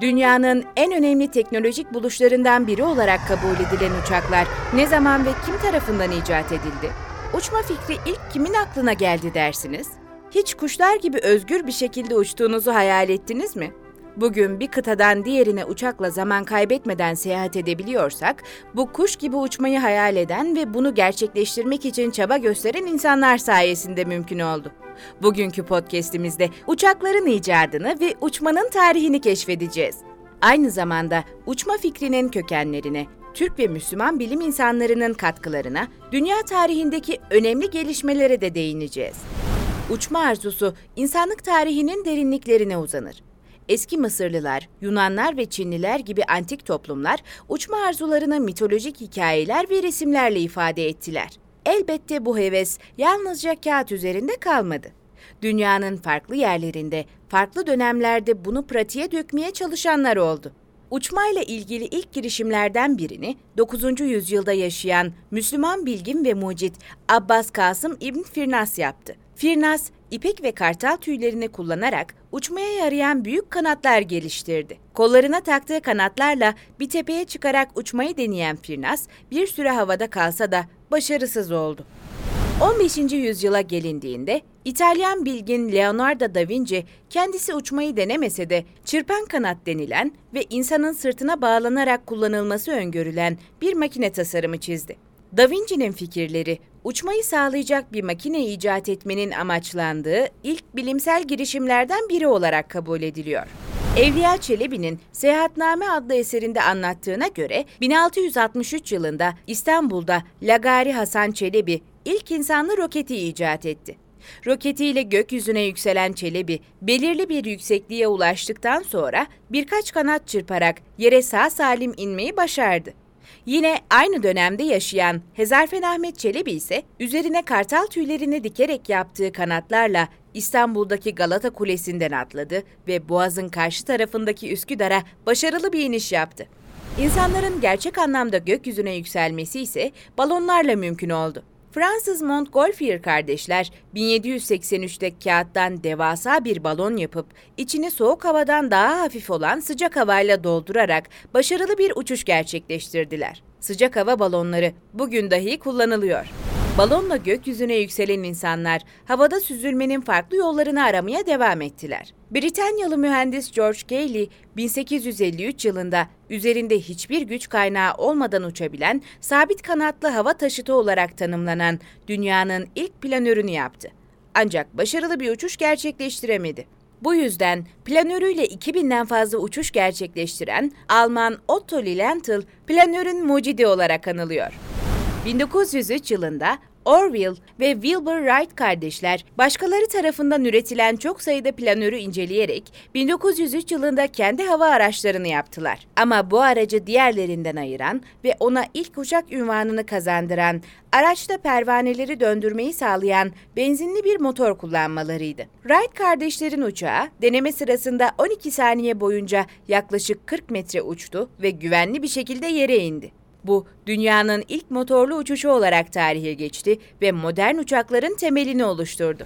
Dünyanın en önemli teknolojik buluşlarından biri olarak kabul edilen uçaklar ne zaman ve kim tarafından icat edildi? Uçma fikri ilk kimin aklına geldi dersiniz? Hiç kuşlar gibi özgür bir şekilde uçtuğunuzu hayal ettiniz mi? Bugün bir kıtadan diğerine uçakla zaman kaybetmeden seyahat edebiliyorsak, bu kuş gibi uçmayı hayal eden ve bunu gerçekleştirmek için çaba gösteren insanlar sayesinde mümkün oldu. Bugünkü podcast'imizde uçakların icadını ve uçmanın tarihini keşfedeceğiz. Aynı zamanda uçma fikrinin kökenlerine, Türk ve Müslüman bilim insanlarının katkılarına, dünya tarihindeki önemli gelişmelere de değineceğiz. Uçma arzusu insanlık tarihinin derinliklerine uzanır. Eski Mısırlılar, Yunanlar ve Çinliler gibi antik toplumlar uçma arzularını mitolojik hikayeler ve resimlerle ifade ettiler. Elbette bu heves yalnızca kağıt üzerinde kalmadı. Dünyanın farklı yerlerinde, farklı dönemlerde bunu pratiğe dökmeye çalışanlar oldu. Uçmayla ilgili ilk girişimlerden birini 9. yüzyılda yaşayan Müslüman bilgin ve mucit Abbas Kasım İbn Firnas yaptı. Firnas, ipek ve kartal tüylerini kullanarak uçmaya yarayan büyük kanatlar geliştirdi. Kollarına taktığı kanatlarla bir tepeye çıkarak uçmayı deneyen Firnas, bir süre havada kalsa da başarısız oldu. 15. yüzyıla gelindiğinde İtalyan bilgin Leonardo da Vinci kendisi uçmayı denemese de çırpan kanat denilen ve insanın sırtına bağlanarak kullanılması öngörülen bir makine tasarımı çizdi. Da Vinci'nin fikirleri uçmayı sağlayacak bir makine icat etmenin amaçlandığı ilk bilimsel girişimlerden biri olarak kabul ediliyor. Evliya Çelebi'nin Seyahatname adlı eserinde anlattığına göre 1663 yılında İstanbul'da Lagari Hasan Çelebi ilk insanlı roketi icat etti. Roketiyle gökyüzüne yükselen Çelebi, belirli bir yüksekliğe ulaştıktan sonra birkaç kanat çırparak yere sağ salim inmeyi başardı. Yine aynı dönemde yaşayan Hezarfen Ahmet Çelebi ise üzerine kartal tüylerini dikerek yaptığı kanatlarla İstanbul'daki Galata Kulesi'nden atladı ve Boğaz'ın karşı tarafındaki Üsküdar'a başarılı bir iniş yaptı. İnsanların gerçek anlamda gökyüzüne yükselmesi ise balonlarla mümkün oldu. Fransız Montgolfier kardeşler 1783'te kağıttan devasa bir balon yapıp içini soğuk havadan daha hafif olan sıcak havayla doldurarak başarılı bir uçuş gerçekleştirdiler. Sıcak hava balonları bugün dahi kullanılıyor. Balonla gökyüzüne yükselen insanlar havada süzülmenin farklı yollarını aramaya devam ettiler. Britanyalı mühendis George Cayley 1853 yılında üzerinde hiçbir güç kaynağı olmadan uçabilen sabit kanatlı hava taşıtı olarak tanımlanan dünyanın ilk planörünü yaptı. Ancak başarılı bir uçuş gerçekleştiremedi. Bu yüzden planörüyle 2000'den fazla uçuş gerçekleştiren Alman Otto Lilienthal planörün mucidi olarak anılıyor. 1903 yılında Orville ve Wilbur Wright kardeşler başkaları tarafından üretilen çok sayıda planörü inceleyerek 1903 yılında kendi hava araçlarını yaptılar. Ama bu aracı diğerlerinden ayıran ve ona ilk uçak ünvanını kazandıran, araçta pervaneleri döndürmeyi sağlayan benzinli bir motor kullanmalarıydı. Wright kardeşlerin uçağı deneme sırasında 12 saniye boyunca yaklaşık 40 metre uçtu ve güvenli bir şekilde yere indi. Bu dünyanın ilk motorlu uçuşu olarak tarihe geçti ve modern uçakların temelini oluşturdu.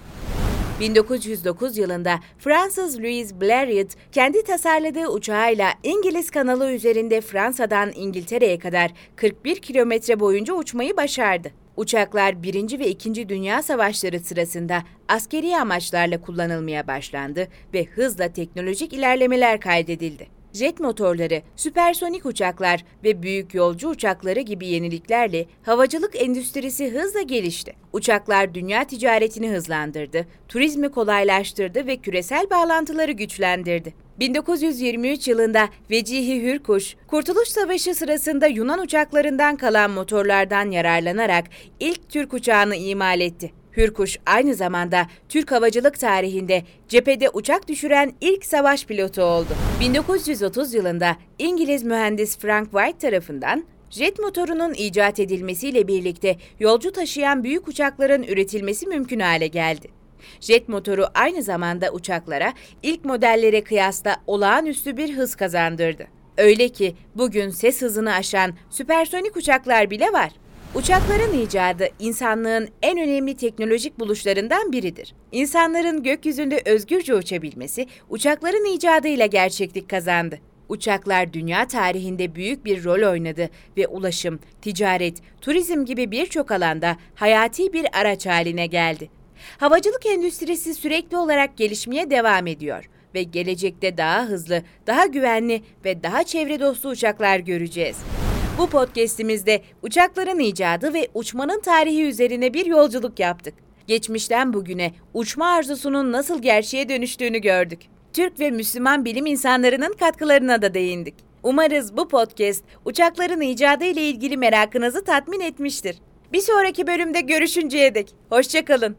1909 yılında Fransız Louis Blériot kendi tasarladığı uçağıyla İngiliz kanalı üzerinde Fransa'dan İngiltere'ye kadar 41 kilometre boyunca uçmayı başardı. Uçaklar 1. ve 2. Dünya Savaşları sırasında askeri amaçlarla kullanılmaya başlandı ve hızla teknolojik ilerlemeler kaydedildi jet motorları, süpersonik uçaklar ve büyük yolcu uçakları gibi yeniliklerle havacılık endüstrisi hızla gelişti. Uçaklar dünya ticaretini hızlandırdı, turizmi kolaylaştırdı ve küresel bağlantıları güçlendirdi. 1923 yılında Vecihi Hürkuş, Kurtuluş Savaşı sırasında Yunan uçaklarından kalan motorlardan yararlanarak ilk Türk uçağını imal etti. Hürkuş aynı zamanda Türk havacılık tarihinde cephede uçak düşüren ilk savaş pilotu oldu. 1930 yılında İngiliz mühendis Frank White tarafından jet motorunun icat edilmesiyle birlikte yolcu taşıyan büyük uçakların üretilmesi mümkün hale geldi. Jet motoru aynı zamanda uçaklara ilk modellere kıyasla olağanüstü bir hız kazandırdı. Öyle ki bugün ses hızını aşan süpersonik uçaklar bile var. Uçakların icadı insanlığın en önemli teknolojik buluşlarından biridir. İnsanların gökyüzünde özgürce uçabilmesi uçakların icadıyla gerçeklik kazandı. Uçaklar dünya tarihinde büyük bir rol oynadı ve ulaşım, ticaret, turizm gibi birçok alanda hayati bir araç haline geldi. Havacılık endüstrisi sürekli olarak gelişmeye devam ediyor ve gelecekte daha hızlı, daha güvenli ve daha çevre dostu uçaklar göreceğiz. Bu podcast'imizde uçakların icadı ve uçmanın tarihi üzerine bir yolculuk yaptık. Geçmişten bugüne uçma arzusunun nasıl gerçeğe dönüştüğünü gördük. Türk ve Müslüman bilim insanlarının katkılarına da değindik. Umarız bu podcast uçakların icadı ile ilgili merakınızı tatmin etmiştir. Bir sonraki bölümde görüşünceye dek hoşçakalın.